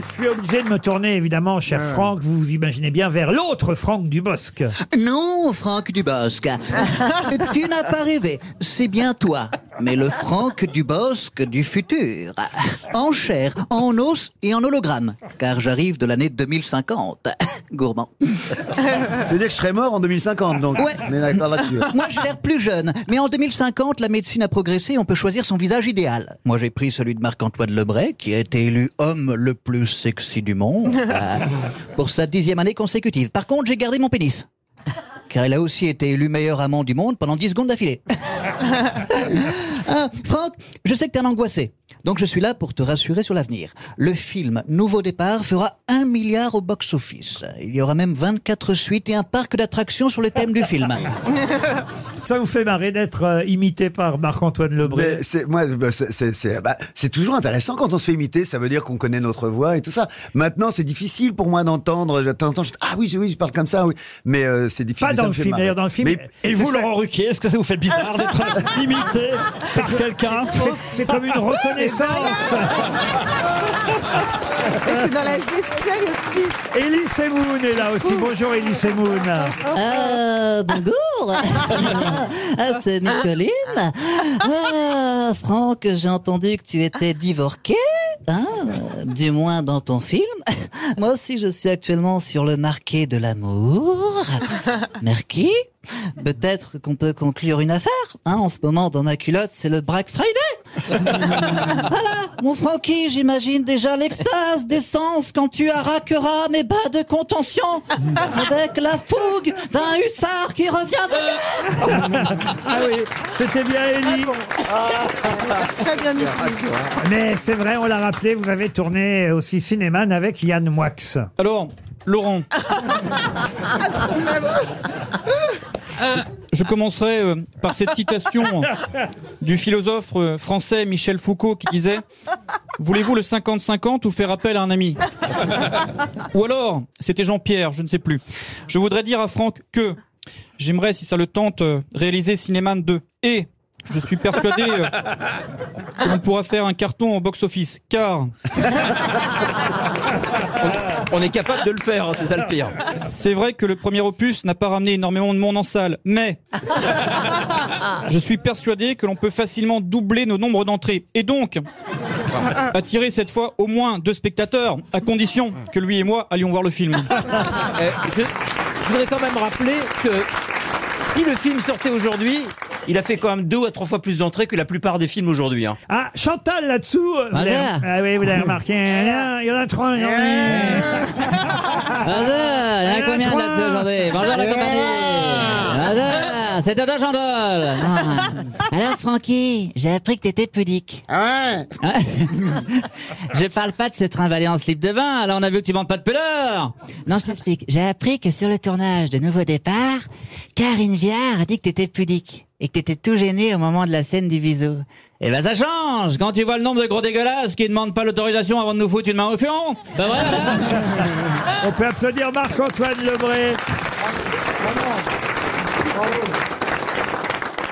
Je suis obligé de me tourner, évidemment, cher Franck, vous vous imaginez bien, vers l'autre Franck Dubosc. Non, Franck Dubosc. tu n'as pas rêvé. C'est bien toi. Mais le Franck Dubosc du futur. En chair, en os et en hologramme. Car j'arrive de l'année 2050. Gourmand. Ça veut dire que je serais mort en 2050, donc. Ouais. On est d'accord là-dessus. Moi, j'ai l'air plus jeune. Mais en 2050, la médecine a progressé on peut choisir son visage idéal. Moi, j'ai pris celui de Marc-Antoine Lebray, qui a été élu homme le plus sexy du monde euh, pour sa dixième année consécutive. Par contre, j'ai gardé mon pénis. Car il a aussi été élu meilleur amant du monde pendant 10 secondes d'affilée. Ah, Franck, je sais que t'es un angoissé. Donc je suis là pour te rassurer sur l'avenir. Le film Nouveau Départ fera un milliard au box-office. Il y aura même 24 suites et un parc d'attractions sur le thème du film. Ça vous fait marrer d'être euh, imité par Marc-Antoine Lebré Mais c'est moi, bah, c'est- c'est c'est- bah, c'est toujours intéressant quand on se fait imiter. Ça veut dire qu'on connaît notre voix et tout ça. Maintenant, c'est difficile pour moi d'entendre. De temps en temps, je- ah oui, je- oui, je parle comme ça, oui. Mais euh, c'est difficile. Pas ça dans me le fait film, marrer. d'ailleurs, dans le film. Mais Et C'est vous, ça. Laurent Ruquier, est-ce que ça vous fait bizarre d'être imité? Par quelqu'un C'est- comme une reconnaissance. C'est dans la gestuelle aussi. Elie Semoun est là aussi. Bonjour Elie Semoun. Ah, bonjour Ah, c'est Micheline Ah, Franck, j'ai entendu que tu étais divorqué, hein, euh, du moins dans ton film. Moi aussi, je suis actuellement sur le marqué de l'amour. Merci. Peut-être qu'on peut conclure une affaire. Hein, en ce moment, dans ma culotte, c'est le Black Friday. voilà, mon Francky, j'imagine déjà l'extase d'essence quand tu arraqueras mes bas de contention avec la fougue d'un hussard qui revient de Ah oui, c'était bien Elie. Très bien mis. Mais c'est vrai, on l'a rappelé, vous avez tourné aussi Cinéman avec Yann Moix. Alors, Laurent. Je commencerai euh, par cette citation du philosophe euh, français Michel Foucault qui disait Voulez-vous le 50-50 ou faire appel à un ami? Ou alors, c'était Jean-Pierre, je ne sais plus. Je voudrais dire à Franck que j'aimerais, si ça le tente, euh, réaliser Cinéman 2. Et je suis persuadé euh, que l'on pourra faire un carton au box-office. Car On est capable de le faire, hein, c'est ça le pire. C'est vrai que le premier opus n'a pas ramené énormément de monde en salle, mais je suis persuadé que l'on peut facilement doubler nos nombres d'entrées et donc attirer cette fois au moins deux spectateurs, à condition que lui et moi allions voir le film. Euh, je, je voudrais quand même rappeler que si le film sortait aujourd'hui, il a fait quand même deux à trois fois plus d'entrées que la plupart des films aujourd'hui. hein. Ah, Chantal là-dessous. euh, vous Voilà. l'avez- Ah oui, vous l'avez remarqué. Il y en a- il y en a trois. il y en a- Bonjour, il y en a combien là-dessus aujourd'hui? Bonjour la compagnie Bonjour, c'est Toto Chandol Alors Francky, j'ai appris que t'étais pudique. Ah ouais. Je parle pas de se trimballer en slip de bain, là on a vu que tu manques pas de pudeur. Non, je t'explique. J'ai appris que sur le tournage de Nouveau Départ, Karine Viard a dit que t'étais pudique et que t'étais tout gêné au moment de la scène du bisou. Eh ben ça change. Quand tu vois le nombre de gros dégueulasses qui demandent pas l'autorisation avant de nous foutre une main au fion Ben voilà. On peut applaudir Marc-Antoine Lebré.